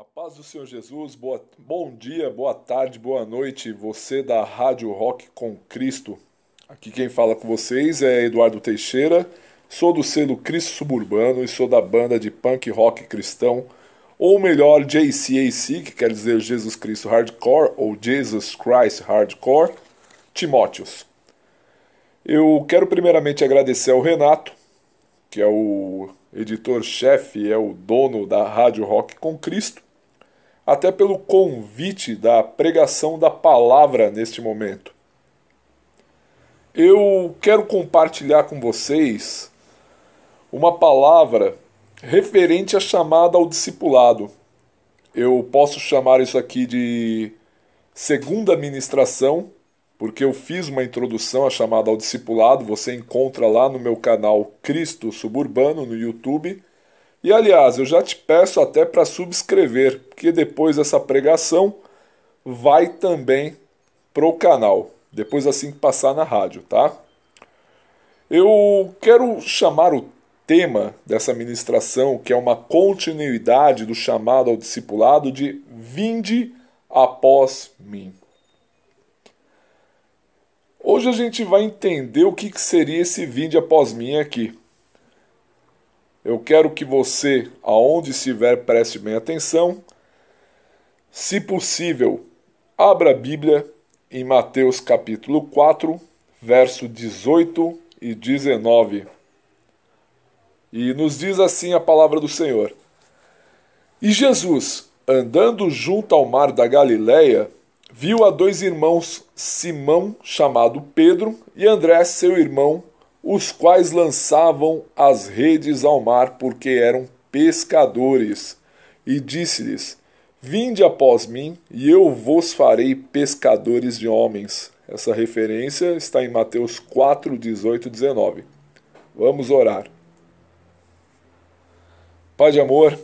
A paz do Senhor Jesus, boa, bom dia, boa tarde, boa noite, você da Rádio Rock com Cristo. Aqui quem fala com vocês é Eduardo Teixeira, sou do selo Cristo Suburbano e sou da banda de punk rock cristão, ou melhor, JCAC, que quer dizer Jesus Cristo Hardcore, ou Jesus Christ Hardcore, Timóteos. Eu quero primeiramente agradecer ao Renato, que é o editor-chefe, é o dono da Rádio Rock com Cristo, até pelo convite da pregação da palavra neste momento. Eu quero compartilhar com vocês uma palavra referente à chamada ao discipulado. Eu posso chamar isso aqui de segunda ministração, porque eu fiz uma introdução à chamada ao discipulado, você encontra lá no meu canal Cristo Suburbano no YouTube. E aliás, eu já te peço até para subscrever, porque depois dessa pregação vai também pro canal, depois assim que passar na rádio, tá? Eu quero chamar o tema dessa ministração, que é uma continuidade do chamado ao discipulado de vinde após mim. Hoje a gente vai entender o que seria esse vinde após mim aqui. Eu quero que você, aonde estiver, preste bem atenção. Se possível, abra a Bíblia em Mateus capítulo 4, verso 18 e 19. E nos diz assim a palavra do Senhor: E Jesus, andando junto ao mar da Galileia, viu a dois irmãos, Simão, chamado Pedro, e André, seu irmão, os quais lançavam as redes ao mar porque eram pescadores. E disse-lhes: Vinde após mim, e eu vos farei pescadores de homens. Essa referência está em Mateus 4, 18 e 19. Vamos orar. Pai de amor,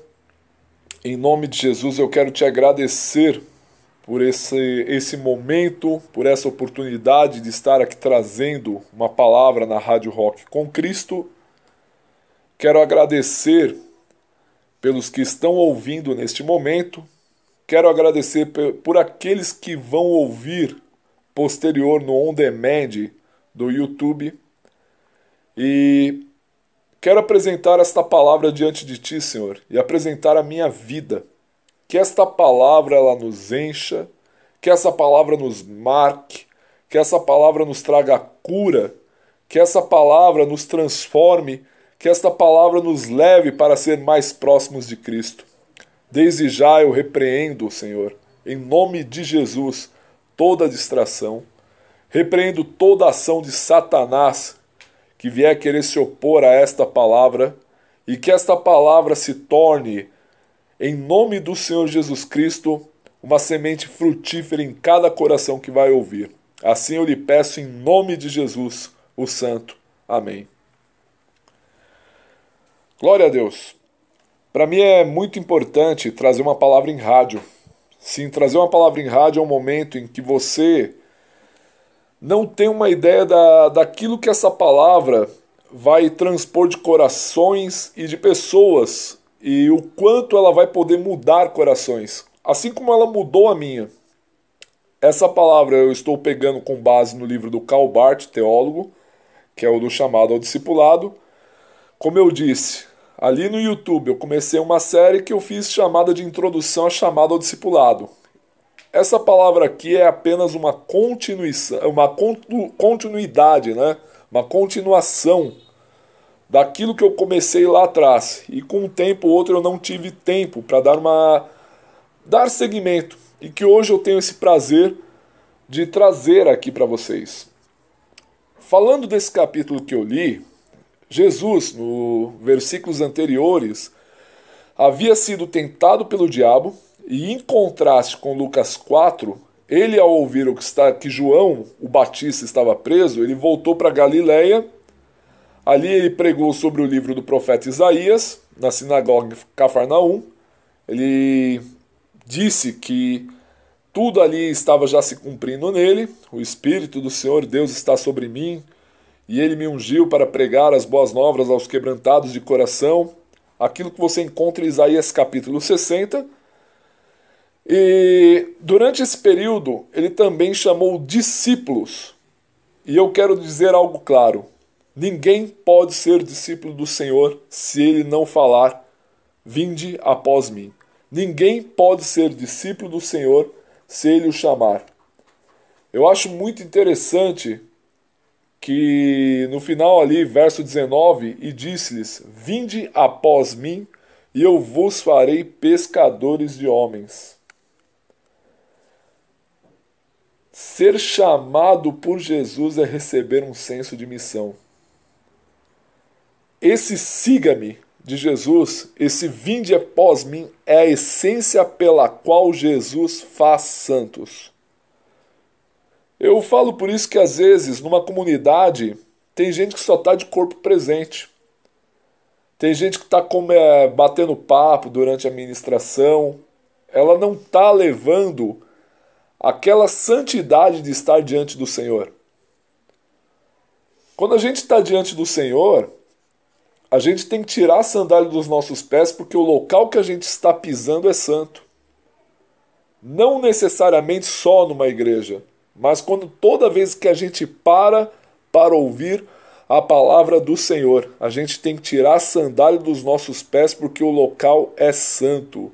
em nome de Jesus eu quero te agradecer por esse, esse momento, por essa oportunidade de estar aqui trazendo uma palavra na Rádio Rock com Cristo. Quero agradecer pelos que estão ouvindo neste momento. Quero agradecer por aqueles que vão ouvir posterior no on demand do YouTube. E quero apresentar esta palavra diante de ti, Senhor, e apresentar a minha vida que esta palavra ela nos encha, que essa palavra nos marque, que essa palavra nos traga cura, que essa palavra nos transforme, que esta palavra nos leve para ser mais próximos de Cristo. Desde já eu repreendo, Senhor, em nome de Jesus, toda distração, repreendo toda ação de Satanás que vier querer se opor a esta palavra e que esta palavra se torne em nome do Senhor Jesus Cristo, uma semente frutífera em cada coração que vai ouvir. Assim eu lhe peço em nome de Jesus, o Santo. Amém. Glória a Deus. Para mim é muito importante trazer uma palavra em rádio. Sim, trazer uma palavra em rádio é um momento em que você não tem uma ideia da, daquilo que essa palavra vai transpor de corações e de pessoas e o quanto ela vai poder mudar corações, assim como ela mudou a minha. Essa palavra eu estou pegando com base no livro do Karl Barth, teólogo, que é o do chamado ao discipulado. Como eu disse, ali no YouTube eu comecei uma série que eu fiz chamada de introdução a chamada ao discipulado. Essa palavra aqui é apenas uma continuação, uma continuidade, né? Uma continuação daquilo que eu comecei lá atrás. E com um tempo ou outro eu não tive tempo para dar uma dar seguimento e que hoje eu tenho esse prazer de trazer aqui para vocês. Falando desse capítulo que eu li, Jesus, no versículos anteriores, havia sido tentado pelo diabo e em contraste com Lucas 4, ele ao ouvir o que está que João, o Batista, estava preso, ele voltou para Galiléia Ali ele pregou sobre o livro do profeta Isaías, na sinagoga de Cafarnaum. Ele disse que tudo ali estava já se cumprindo nele, o Espírito do Senhor Deus está sobre mim, e ele me ungiu para pregar as boas novas aos quebrantados de coração, aquilo que você encontra em Isaías capítulo 60, E durante esse período, ele também chamou discípulos. E eu quero dizer algo claro: ninguém pode ser discípulo do Senhor se ele não falar, vinde após mim. Ninguém pode ser discípulo do Senhor se ele o chamar. Eu acho muito interessante que no final ali, verso 19, e disse-lhes: Vinde após mim, e eu vos farei pescadores de homens. Ser chamado por Jesus é receber um senso de missão. Esse siga-me de Jesus, esse vinde após mim, é a essência pela qual Jesus faz santos. Eu falo por isso que às vezes numa comunidade tem gente que só está de corpo presente. Tem gente que está é, batendo papo durante a ministração. Ela não está levando aquela santidade de estar diante do Senhor. Quando a gente está diante do Senhor, a gente tem que tirar a sandália dos nossos pés porque o local que a gente está pisando é santo. Não necessariamente só numa igreja. Mas quando toda vez que a gente para para ouvir a palavra do Senhor, a gente tem que tirar a sandália dos nossos pés porque o local é santo.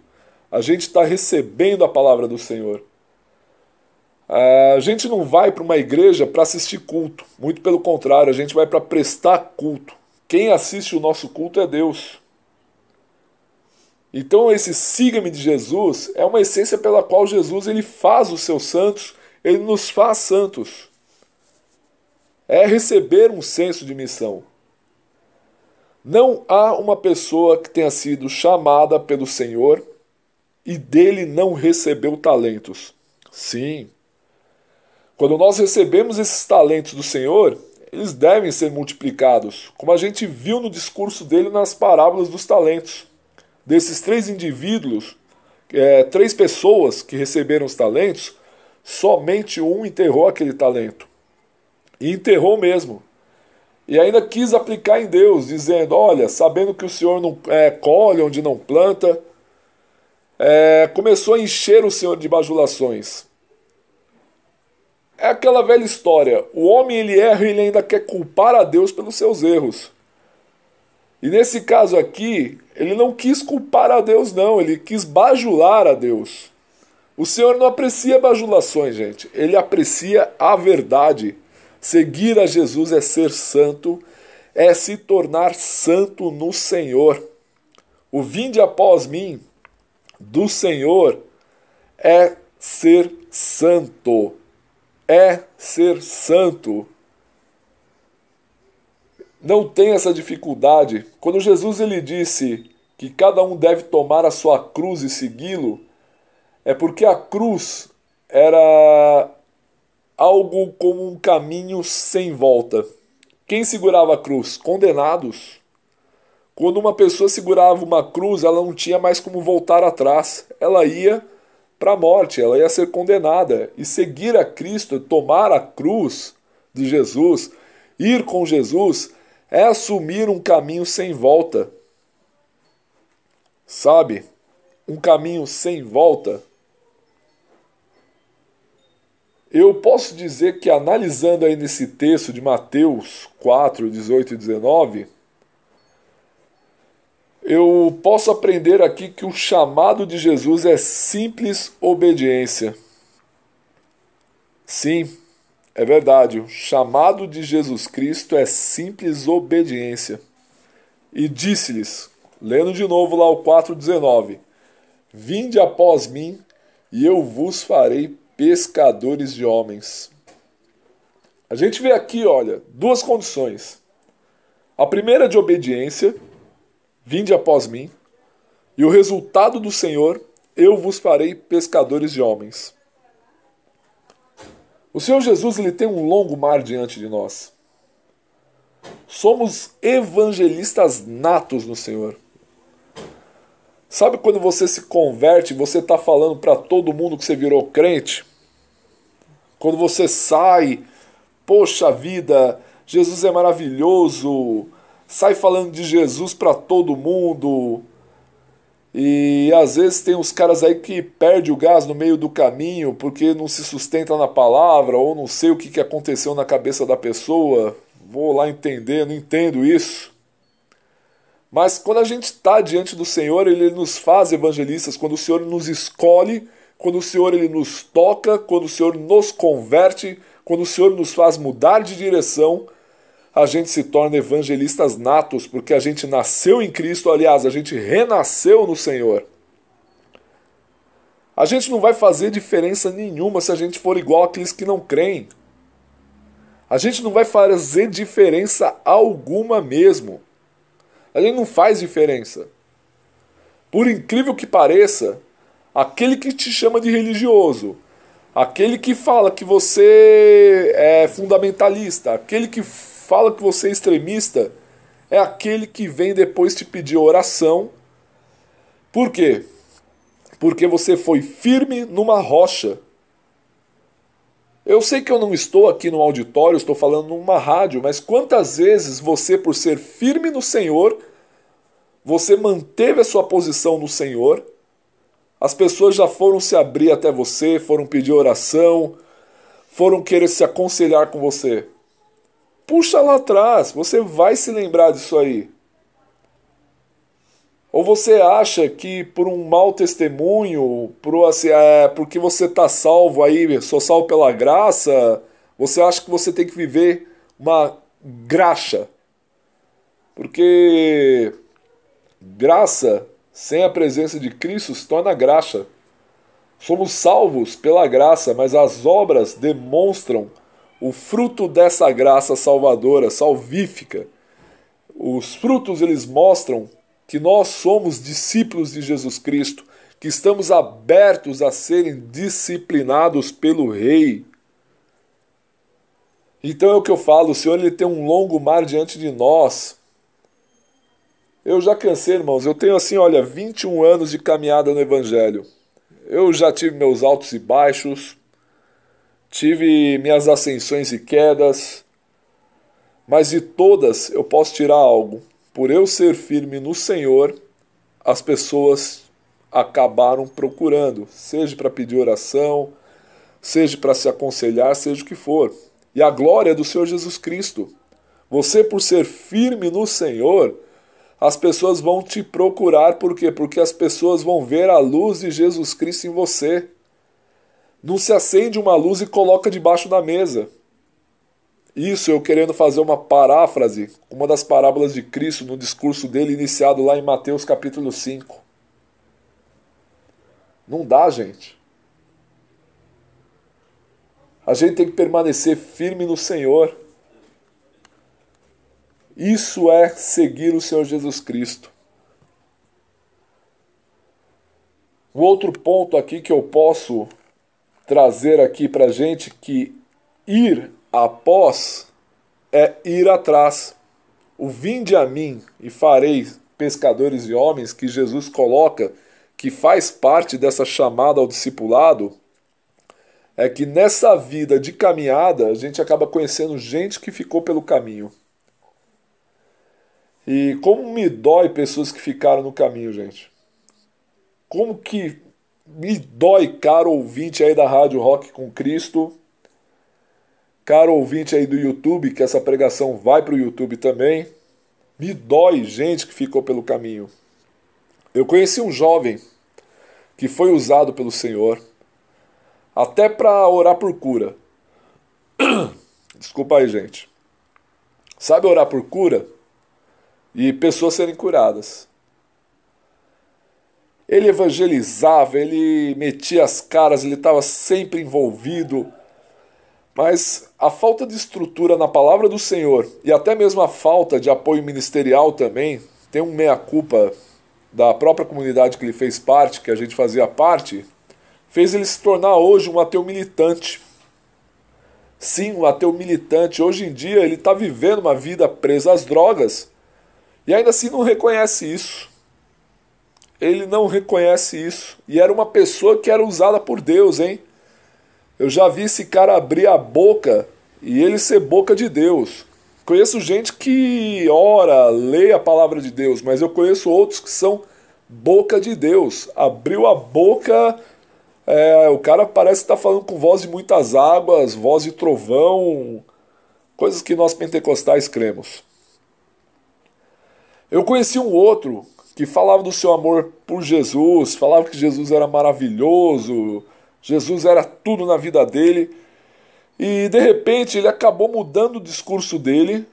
A gente está recebendo a palavra do Senhor. A gente não vai para uma igreja para assistir culto, muito pelo contrário, a gente vai para prestar culto. Quem assiste o nosso culto é Deus. Então esse siga-me de Jesus é uma essência pela qual Jesus ele faz os seus santos ele nos faz santos. É receber um senso de missão. Não há uma pessoa que tenha sido chamada pelo Senhor e dele não recebeu talentos. Sim. Quando nós recebemos esses talentos do Senhor, eles devem ser multiplicados, como a gente viu no discurso dele nas parábolas dos talentos. Desses três indivíduos, é, três pessoas que receberam os talentos, somente um enterrou aquele talento. E enterrou mesmo. E ainda quis aplicar em Deus, dizendo: Olha, sabendo que o Senhor não é, colhe onde não planta, é, começou a encher o Senhor de bajulações. É aquela velha história: o homem ele erra e ele ainda quer culpar a Deus pelos seus erros. E nesse caso aqui, ele não quis culpar a Deus, não, ele quis bajular a Deus. O Senhor não aprecia bajulações, gente. Ele aprecia a verdade. Seguir a Jesus é ser santo, é se tornar santo no Senhor. O vinde após mim do Senhor é ser santo. É ser santo. Não tem essa dificuldade. Quando Jesus ele disse que cada um deve tomar a sua cruz e segui-lo, é porque a cruz era algo como um caminho sem volta. Quem segurava a cruz? Condenados. Quando uma pessoa segurava uma cruz, ela não tinha mais como voltar atrás. Ela ia para a morte, ela ia ser condenada. E seguir a Cristo, tomar a cruz de Jesus, ir com Jesus, é assumir um caminho sem volta. Sabe? Um caminho sem volta. Eu posso dizer que analisando aí nesse texto de Mateus 4, 18 e 19, eu posso aprender aqui que o chamado de Jesus é simples obediência. Sim, é verdade, o chamado de Jesus Cristo é simples obediência. E disse-lhes, lendo de novo lá o 4,19: Vinde após mim, e eu vos farei pescadores de homens. A gente vê aqui, olha, duas condições. A primeira de obediência, vinde após mim, e o resultado do Senhor, eu vos farei pescadores de homens. O Senhor Jesus ele tem um longo mar diante de nós. Somos evangelistas natos no Senhor. Sabe quando você se converte, você está falando para todo mundo que você virou crente? Quando você sai, poxa vida, Jesus é maravilhoso, sai falando de Jesus para todo mundo. E às vezes tem uns caras aí que perde o gás no meio do caminho porque não se sustenta na palavra ou não sei o que, que aconteceu na cabeça da pessoa. Vou lá entender, não entendo isso. Mas quando a gente está diante do Senhor, Ele nos faz evangelistas, quando o Senhor nos escolhe, quando o Senhor ele nos toca, quando o Senhor nos converte, quando o Senhor nos faz mudar de direção, a gente se torna evangelistas natos, porque a gente nasceu em Cristo, aliás, a gente renasceu no Senhor. A gente não vai fazer diferença nenhuma se a gente for igual àqueles que não creem. A gente não vai fazer diferença alguma mesmo. A gente não faz diferença. Por incrível que pareça, aquele que te chama de religioso, aquele que fala que você é fundamentalista, aquele que fala que você é extremista é aquele que vem depois te pedir oração. Por quê? Porque você foi firme numa rocha. Eu sei que eu não estou aqui no auditório, estou falando numa rádio, mas quantas vezes você, por ser firme no Senhor, você manteve a sua posição no Senhor, as pessoas já foram se abrir até você, foram pedir oração, foram querer se aconselhar com você. Puxa lá atrás, você vai se lembrar disso aí. Ou você acha que por um mau testemunho, por, assim, é, porque você está salvo aí, sou salvo pela graça, você acha que você tem que viver uma graxa? Porque graça sem a presença de Cristo se torna graxa. Somos salvos pela graça, mas as obras demonstram o fruto dessa graça salvadora, salvífica. Os frutos eles mostram que nós somos discípulos de Jesus Cristo, que estamos abertos a serem disciplinados pelo Rei. Então é o que eu falo, o Senhor ele tem um longo mar diante de nós. Eu já cansei, irmãos, eu tenho assim, olha, 21 anos de caminhada no Evangelho. Eu já tive meus altos e baixos, tive minhas ascensões e quedas, mas de todas eu posso tirar algo. Por eu ser firme no Senhor, as pessoas acabaram procurando, seja para pedir oração, seja para se aconselhar, seja o que for. E a glória é do Senhor Jesus Cristo. Você, por ser firme no Senhor, as pessoas vão te procurar, por quê? Porque as pessoas vão ver a luz de Jesus Cristo em você. Não se acende uma luz e coloca debaixo da mesa. Isso eu querendo fazer uma paráfrase, uma das parábolas de Cristo no discurso dele iniciado lá em Mateus capítulo 5. Não dá, gente. A gente tem que permanecer firme no Senhor. Isso é seguir o Senhor Jesus Cristo. O outro ponto aqui que eu posso trazer aqui para gente que ir após é ir atrás. O vinde a mim e farei pescadores de homens que Jesus coloca, que faz parte dessa chamada ao discipulado, é que nessa vida de caminhada a gente acaba conhecendo gente que ficou pelo caminho. E como me dói pessoas que ficaram no caminho, gente. Como que me dói, caro ouvinte aí da Rádio Rock com Cristo, caro ouvinte aí do YouTube, que essa pregação vai para o YouTube também. Me dói gente que ficou pelo caminho. Eu conheci um jovem que foi usado pelo Senhor até para orar por cura. Desculpa aí, gente. Sabe orar por cura? E pessoas serem curadas. Ele evangelizava, ele metia as caras, ele estava sempre envolvido. Mas a falta de estrutura na palavra do Senhor e até mesmo a falta de apoio ministerial também, tem um meia-culpa da própria comunidade que ele fez parte, que a gente fazia parte, fez ele se tornar hoje um ateu militante. Sim, um ateu militante. Hoje em dia ele está vivendo uma vida presa às drogas e ainda assim não reconhece isso ele não reconhece isso. E era uma pessoa que era usada por Deus, hein? Eu já vi esse cara abrir a boca e ele ser boca de Deus. Conheço gente que ora, lê a palavra de Deus, mas eu conheço outros que são boca de Deus. Abriu a boca. É, o cara parece estar tá falando com voz de muitas águas, voz de trovão, coisas que nós pentecostais cremos. Eu conheci um outro que falava do seu amor por Jesus, falava que Jesus era maravilhoso, Jesus era tudo na vida dele. E de repente ele acabou mudando o discurso dele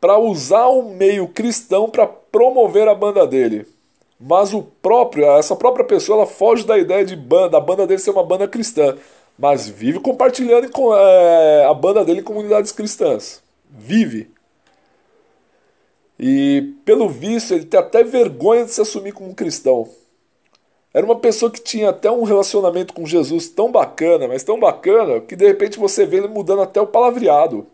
para usar o meio cristão para promover a banda dele. Mas o próprio, essa própria pessoa, ela foge da ideia de banda, da banda dele ser uma banda cristã, mas vive compartilhando com é, a banda dele em comunidades cristãs. Vive. E pelo visto ele tem até vergonha de se assumir como cristão. Era uma pessoa que tinha até um relacionamento com Jesus tão bacana, mas tão bacana, que de repente você vê ele mudando até o palavreado.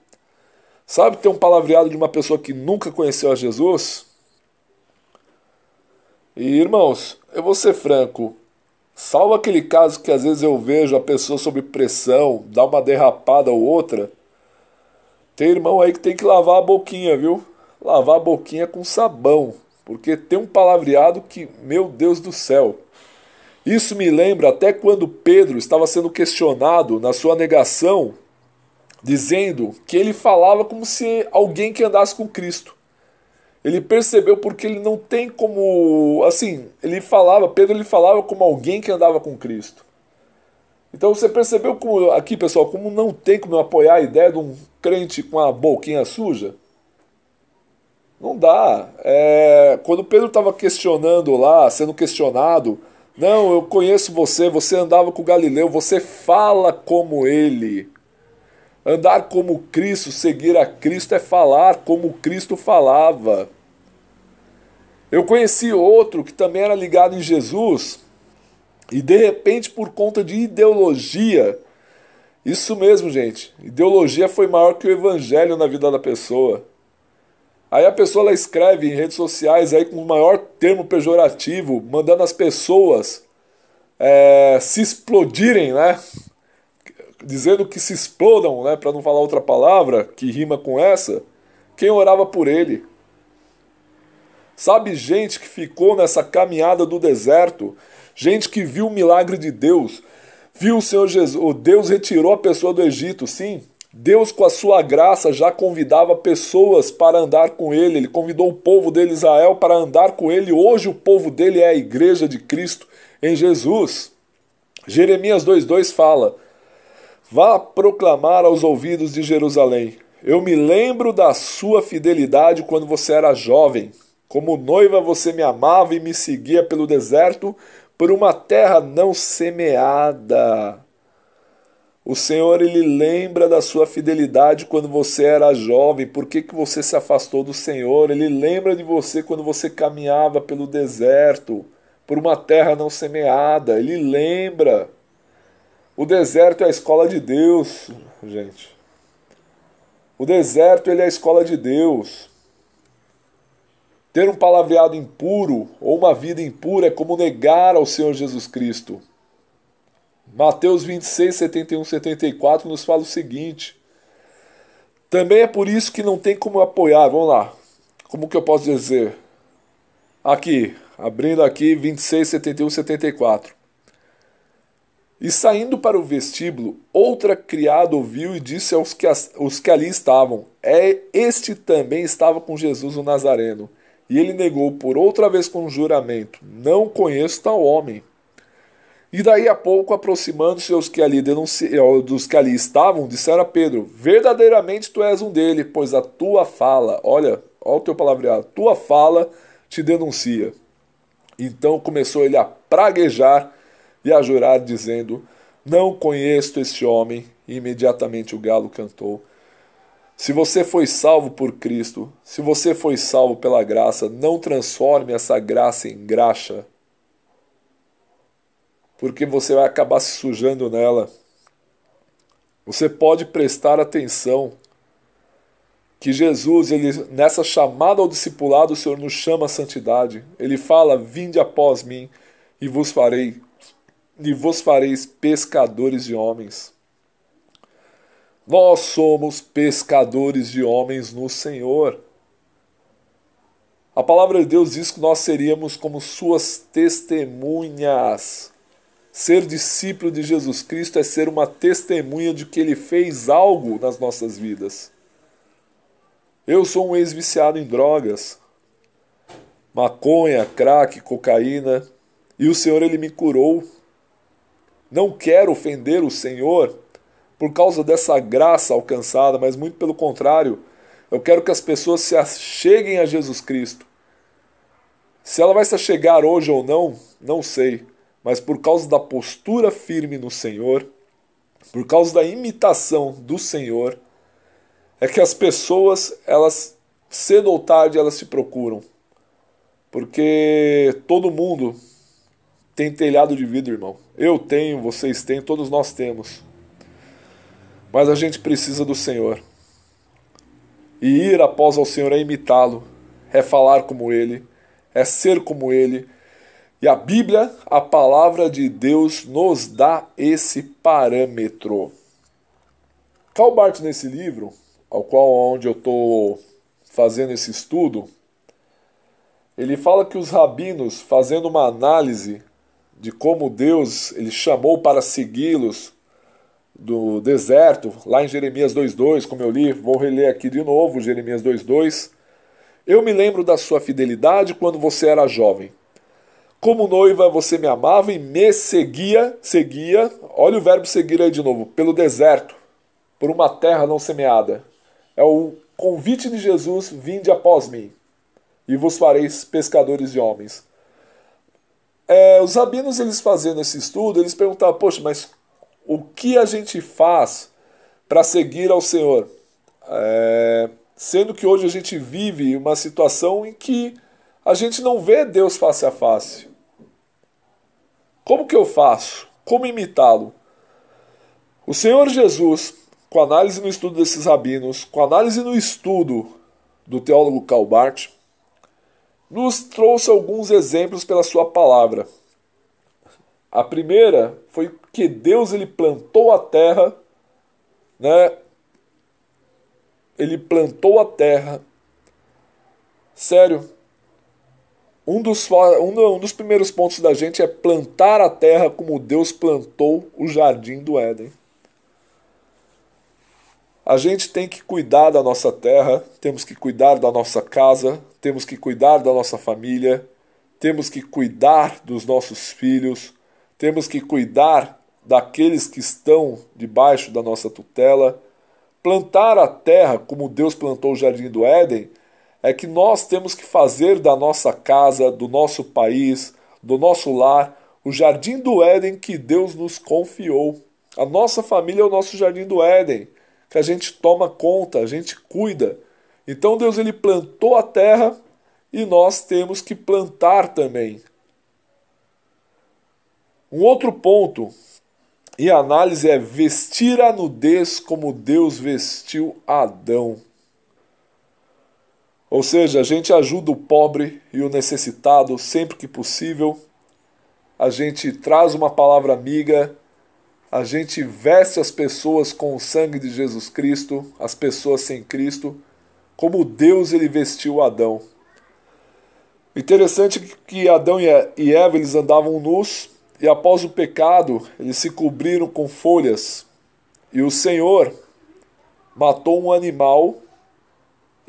Sabe ter um palavreado de uma pessoa que nunca conheceu a Jesus? E irmãos, eu vou ser franco, salvo aquele caso que às vezes eu vejo a pessoa sob pressão, dá uma derrapada ou outra, tem irmão aí que tem que lavar a boquinha, viu? Lavar a boquinha com sabão, porque tem um palavreado que, meu Deus do céu. Isso me lembra até quando Pedro estava sendo questionado na sua negação, dizendo que ele falava como se alguém que andasse com Cristo. Ele percebeu porque ele não tem como, assim, ele falava, Pedro ele falava como alguém que andava com Cristo. Então você percebeu como aqui, pessoal, como não tem como apoiar a ideia de um crente com a boquinha suja? Não dá. É, quando Pedro estava questionando lá, sendo questionado, não, eu conheço você, você andava com Galileu, você fala como ele. Andar como Cristo, seguir a Cristo é falar como Cristo falava. Eu conheci outro que também era ligado em Jesus e de repente, por conta de ideologia, isso mesmo, gente, ideologia foi maior que o evangelho na vida da pessoa. Aí a pessoa ela escreve em redes sociais aí com o maior termo pejorativo, mandando as pessoas é, se explodirem, né? Dizendo que se explodam, né? Para não falar outra palavra que rima com essa. Quem orava por ele? Sabe, gente que ficou nessa caminhada do deserto, gente que viu o milagre de Deus, viu o Senhor Jesus, o Deus retirou a pessoa do Egito, sim, Deus, com a sua graça, já convidava pessoas para andar com ele. Ele convidou o povo de Israel para andar com ele. Hoje, o povo dele é a igreja de Cristo em Jesus. Jeremias 2,2 fala: Vá proclamar aos ouvidos de Jerusalém. Eu me lembro da sua fidelidade quando você era jovem. Como noiva você me amava e me seguia pelo deserto por uma terra não semeada. O Senhor ele lembra da sua fidelidade quando você era jovem, por que, que você se afastou do Senhor? Ele lembra de você quando você caminhava pelo deserto, por uma terra não semeada. Ele lembra. O deserto é a escola de Deus, gente. O deserto ele é a escola de Deus. Ter um palavreado impuro ou uma vida impura é como negar ao Senhor Jesus Cristo. Mateus 26, 71, 74 nos fala o seguinte: Também é por isso que não tem como apoiar. Vamos lá. Como que eu posso dizer? Aqui, abrindo aqui 26, 71, 74. E saindo para o vestíbulo, outra criada ouviu e disse aos que, os que ali estavam: É este também estava com Jesus o Nazareno. E ele negou por outra vez com um juramento: Não conheço tal homem. E daí a pouco, aproximando-se os que ali denunci... Eh, dos que ali estavam, disseram a Pedro: Verdadeiramente tu és um dele, pois a tua fala, olha, olha o teu palavreado, tua fala te denuncia. Então começou ele a praguejar e a jurar, dizendo: Não conheço este homem. E imediatamente o galo cantou. Se você foi salvo por Cristo, se você foi salvo pela graça, não transforme essa graça em graxa porque você vai acabar se sujando nela. Você pode prestar atenção que Jesus, ele, nessa chamada ao discipulado, o Senhor nos chama à santidade. Ele fala: Vinde após mim e vos farei e vos fareis pescadores de homens. Nós somos pescadores de homens no Senhor. A palavra de Deus diz que nós seríamos como suas testemunhas. Ser discípulo de Jesus Cristo é ser uma testemunha de que ele fez algo nas nossas vidas. Eu sou um ex-viciado em drogas, maconha, crack, cocaína, e o Senhor ele me curou. Não quero ofender o Senhor por causa dessa graça alcançada, mas muito pelo contrário, eu quero que as pessoas se acheguem a Jesus Cristo. Se ela vai se chegar hoje ou não, não sei, mas por causa da postura firme no Senhor, por causa da imitação do Senhor, é que as pessoas, elas cedo ou tarde, elas se procuram. Porque todo mundo tem telhado de vidro, irmão. Eu tenho, vocês têm, todos nós temos. Mas a gente precisa do Senhor. E ir após ao Senhor é imitá-lo, é falar como ele, é ser como ele. E a Bíblia, a palavra de Deus, nos dá esse parâmetro. Calbart, nesse livro, ao qual onde eu estou fazendo esse estudo, ele fala que os rabinos, fazendo uma análise de como Deus ele chamou para segui-los do deserto, lá em Jeremias 2:2, como eu li, vou reler aqui de novo, Jeremias 2:2. Eu me lembro da sua fidelidade quando você era jovem. Como noiva você me amava e me seguia, seguia, olha o verbo seguir aí de novo, pelo deserto, por uma terra não semeada. É o convite de Jesus, vinde após mim e vos fareis pescadores de homens. É, os rabinos, eles fazendo esse estudo, eles perguntavam, poxa, mas o que a gente faz para seguir ao Senhor? É, sendo que hoje a gente vive uma situação em que a gente não vê Deus face a face. Como que eu faço? Como imitá-lo? O Senhor Jesus, com análise no estudo desses rabinos, com análise no estudo do teólogo Calbart, nos trouxe alguns exemplos pela sua palavra. A primeira foi que Deus ele plantou a terra, né? Ele plantou a terra. Sério. Um dos, um, dos primeiros pontos da gente é plantar a terra como Deus plantou o jardim do Éden. A gente tem que cuidar da nossa terra, temos que cuidar da nossa casa, temos que cuidar da nossa família, temos que cuidar dos nossos filhos, temos que cuidar daqueles que estão debaixo da nossa tutela. Plantar a terra como Deus plantou o jardim do Éden é que nós temos que fazer da nossa casa, do nosso país, do nosso lar, o jardim do Éden que Deus nos confiou. A nossa família é o nosso jardim do Éden que a gente toma conta, a gente cuida. Então Deus ele plantou a terra e nós temos que plantar também. Um outro ponto e análise é vestir a nudez como Deus vestiu Adão. Ou seja, a gente ajuda o pobre e o necessitado sempre que possível. A gente traz uma palavra amiga a gente veste as pessoas com o sangue de Jesus Cristo, as pessoas sem Cristo, como Deus ele vestiu Adão. Interessante que Adão e Eva eles andavam nus e após o pecado eles se cobriram com folhas e o Senhor matou um animal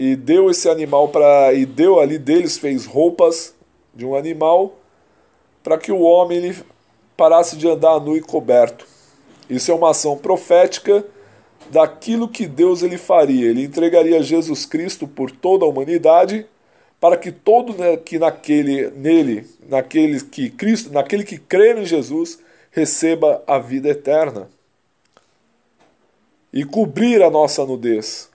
e deu esse animal para e deu ali deles fez roupas de um animal para que o homem ele parasse de andar nu e coberto. Isso é uma ação profética daquilo que Deus ele faria. Ele entregaria Jesus Cristo por toda a humanidade para que todo né, que naquele nele, naquele que Cristo, naquele que crê em Jesus, receba a vida eterna. E cobrir a nossa nudez.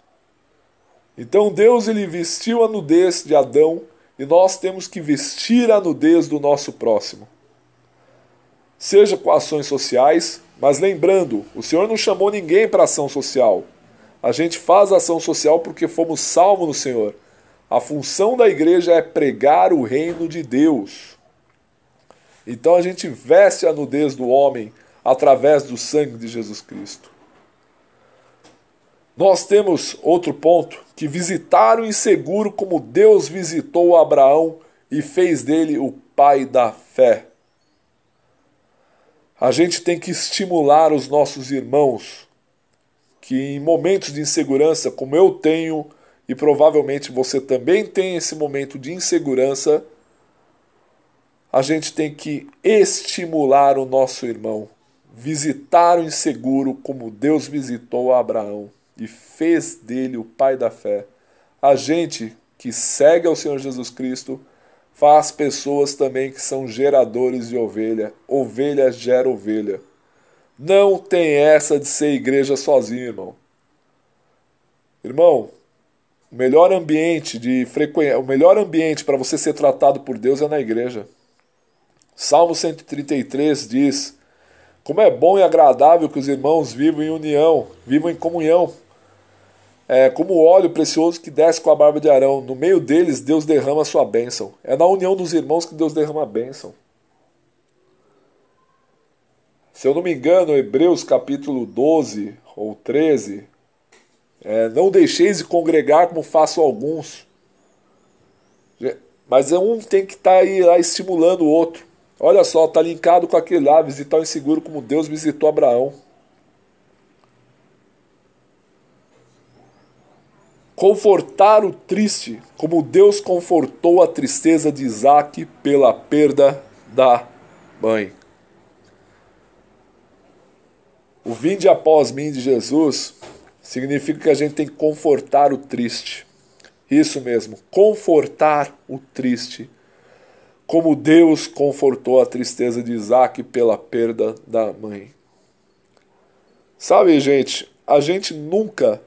Então Deus ele vestiu a nudez de Adão e nós temos que vestir a nudez do nosso próximo. Seja com ações sociais, mas lembrando, o Senhor não chamou ninguém para ação social. A gente faz ação social porque fomos salvos no Senhor. A função da igreja é pregar o reino de Deus. Então a gente veste a nudez do homem através do sangue de Jesus Cristo. Nós temos outro ponto, que visitar o inseguro como Deus visitou Abraão e fez dele o pai da fé. A gente tem que estimular os nossos irmãos que em momentos de insegurança, como eu tenho e provavelmente você também tem esse momento de insegurança, a gente tem que estimular o nosso irmão, visitar o inseguro como Deus visitou Abraão e fez dele o pai da fé. A gente que segue ao Senhor Jesus Cristo faz pessoas também que são geradores de ovelha. Ovelha gera ovelha. Não tem essa de ser igreja sozinho, irmão. Irmão, o melhor ambiente de frequen... o melhor ambiente para você ser tratado por Deus é na igreja. Salmo 133 diz: Como é bom e agradável que os irmãos vivam em união, vivam em comunhão é, como óleo precioso que desce com a barba de Arão. No meio deles, Deus derrama a sua bênção. É na união dos irmãos que Deus derrama a bênção. Se eu não me engano, Hebreus capítulo 12 ou 13, é, não deixeis de congregar como façam alguns. Mas é um tem que estar tá aí lá estimulando o outro. Olha só, está linkado com aquele lá, visitar o inseguro como Deus visitou Abraão. Confortar o triste, como Deus confortou a tristeza de Isaac pela perda da mãe. O vinde após mim de Jesus significa que a gente tem que confortar o triste. Isso mesmo, confortar o triste. Como Deus confortou a tristeza de Isaac pela perda da mãe. Sabe, gente, a gente nunca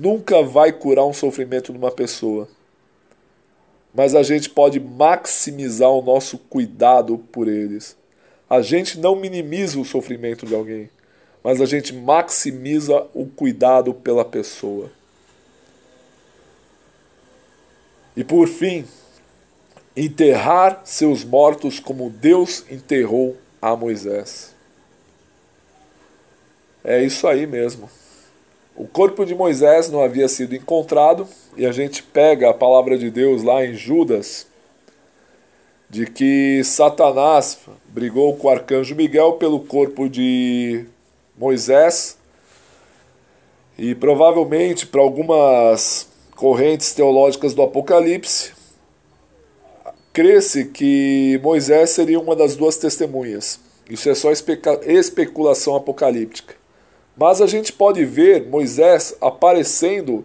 nunca vai curar um sofrimento numa pessoa. Mas a gente pode maximizar o nosso cuidado por eles. A gente não minimiza o sofrimento de alguém, mas a gente maximiza o cuidado pela pessoa. E por fim, enterrar seus mortos como Deus enterrou a Moisés. É isso aí mesmo. O corpo de Moisés não havia sido encontrado, e a gente pega a palavra de Deus lá em Judas, de que Satanás brigou com o arcanjo Miguel pelo corpo de Moisés, e provavelmente para algumas correntes teológicas do Apocalipse, crê-se que Moisés seria uma das duas testemunhas. Isso é só especulação apocalíptica. Mas a gente pode ver Moisés aparecendo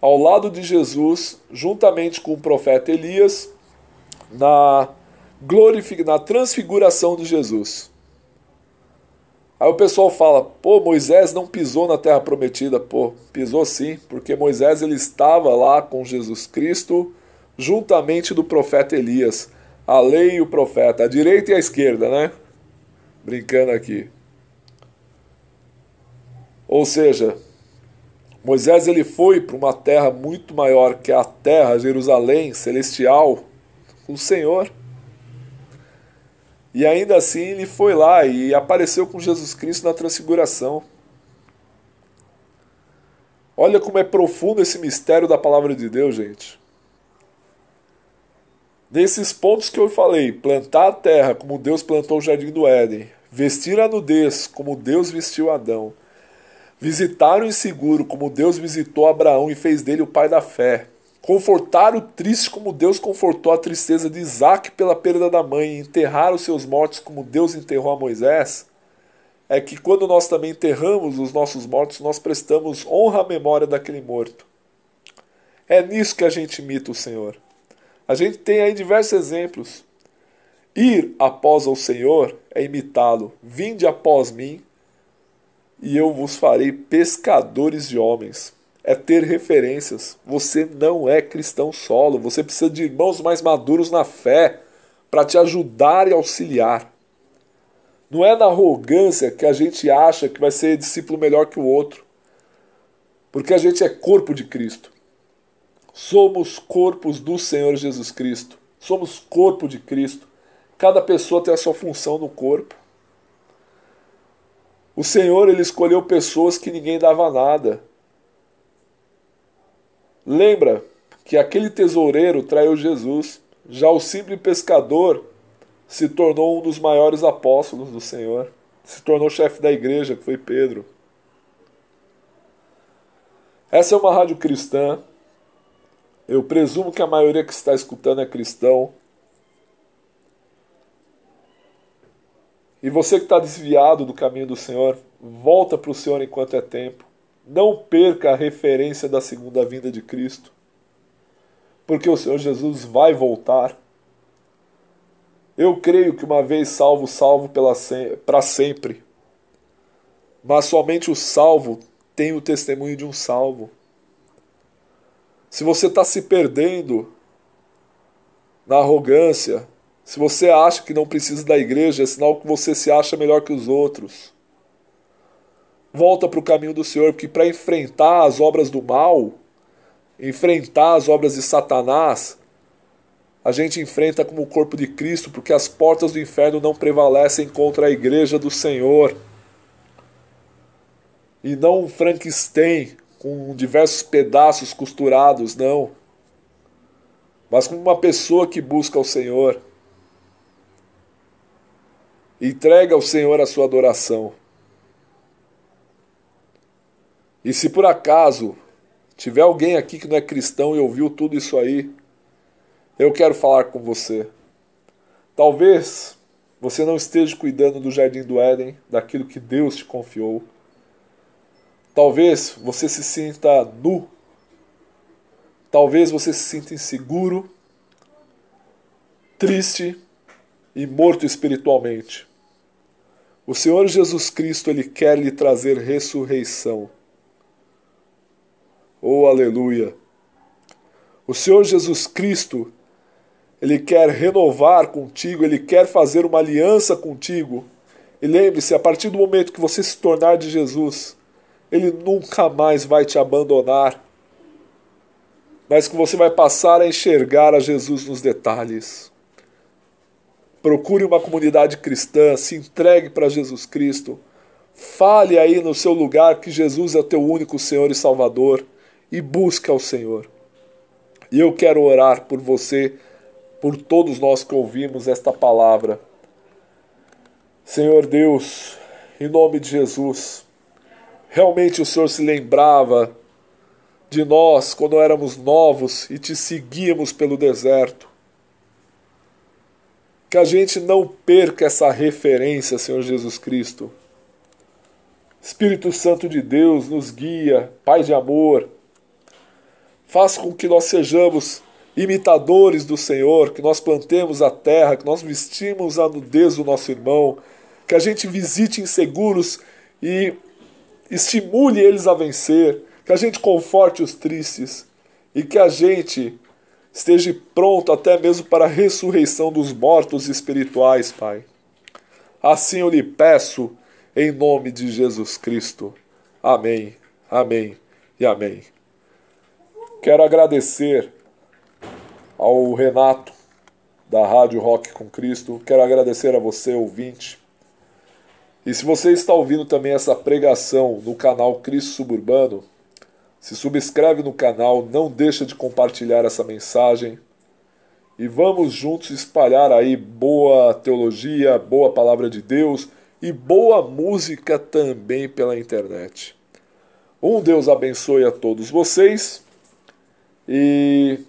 ao lado de Jesus, juntamente com o profeta Elias, na, na transfiguração de Jesus. Aí o pessoal fala, pô, Moisés não pisou na terra prometida. Pô, pisou sim, porque Moisés ele estava lá com Jesus Cristo, juntamente do profeta Elias. A lei e o profeta, a direita e a esquerda, né? Brincando aqui. Ou seja, Moisés ele foi para uma terra muito maior que a terra, Jerusalém celestial, o Senhor. E ainda assim ele foi lá e apareceu com Jesus Cristo na transfiguração. Olha como é profundo esse mistério da palavra de Deus, gente. Nesses pontos que eu falei, plantar a terra como Deus plantou o jardim do Éden, vestir a nudez como Deus vestiu Adão, Visitar o inseguro como Deus visitou Abraão e fez dele o pai da fé. Confortar o triste como Deus confortou a tristeza de Isaac pela perda da mãe e enterrar os seus mortos como Deus enterrou a Moisés. É que quando nós também enterramos os nossos mortos, nós prestamos honra à memória daquele morto. É nisso que a gente imita o Senhor. A gente tem aí diversos exemplos. Ir após o Senhor é imitá-lo. Vinde após mim e eu vos farei pescadores de homens. É ter referências. Você não é cristão solo, você precisa de irmãos mais maduros na fé para te ajudar e auxiliar. Não é na arrogância que a gente acha que vai ser discípulo melhor que o outro. Porque a gente é corpo de Cristo. Somos corpos do Senhor Jesus Cristo. Somos corpo de Cristo. Cada pessoa tem a sua função no corpo. O Senhor ele escolheu pessoas que ninguém dava nada. Lembra que aquele tesoureiro traiu Jesus, já o simples pescador se tornou um dos maiores apóstolos do Senhor, se tornou chefe da igreja, que foi Pedro. Essa é uma rádio cristã. Eu presumo que a maioria que está escutando é cristão. E você que está desviado do caminho do Senhor, volta para o Senhor enquanto é tempo. Não perca a referência da segunda vinda de Cristo. Porque o Senhor Jesus vai voltar. Eu creio que uma vez salvo, salvo para sempre. Mas somente o salvo tem o testemunho de um salvo. Se você está se perdendo na arrogância, se você acha que não precisa da igreja, é sinal que você se acha melhor que os outros. Volta para o caminho do Senhor, porque para enfrentar as obras do mal, enfrentar as obras de Satanás, a gente enfrenta como o corpo de Cristo, porque as portas do inferno não prevalecem contra a igreja do Senhor. E não um Frankenstein com diversos pedaços costurados, não. Mas como uma pessoa que busca o Senhor. Entrega ao Senhor a sua adoração. E se por acaso tiver alguém aqui que não é cristão e ouviu tudo isso aí, eu quero falar com você. Talvez você não esteja cuidando do jardim do Éden, daquilo que Deus te confiou. Talvez você se sinta nu. Talvez você se sinta inseguro, triste e morto espiritualmente. O Senhor Jesus Cristo, ele quer lhe trazer ressurreição. Oh, aleluia! O Senhor Jesus Cristo, ele quer renovar contigo, ele quer fazer uma aliança contigo. E lembre-se, a partir do momento que você se tornar de Jesus, ele nunca mais vai te abandonar, mas que você vai passar a enxergar a Jesus nos detalhes. Procure uma comunidade cristã, se entregue para Jesus Cristo. Fale aí no seu lugar que Jesus é teu único Senhor e Salvador e busque ao Senhor. E eu quero orar por você, por todos nós que ouvimos esta palavra. Senhor Deus, em nome de Jesus, realmente o Senhor se lembrava de nós quando éramos novos e te seguíamos pelo deserto que a gente não perca essa referência, Senhor Jesus Cristo. Espírito Santo de Deus nos guia, Pai de amor. Faz com que nós sejamos imitadores do Senhor, que nós plantemos a terra, que nós vestimos a nudez do nosso irmão, que a gente visite inseguros e estimule eles a vencer, que a gente conforte os tristes e que a gente esteja pronto até mesmo para a ressurreição dos mortos espirituais, Pai. Assim eu lhe peço, em nome de Jesus Cristo. Amém, amém e amém. Quero agradecer ao Renato, da Rádio Rock com Cristo. Quero agradecer a você, ouvinte. E se você está ouvindo também essa pregação no canal Cristo Suburbano, se subscreve no canal, não deixa de compartilhar essa mensagem e vamos juntos espalhar aí boa teologia, boa palavra de Deus e boa música também pela internet. Um Deus abençoe a todos vocês e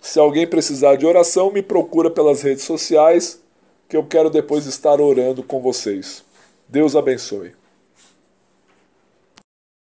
se alguém precisar de oração, me procura pelas redes sociais que eu quero depois estar orando com vocês. Deus abençoe.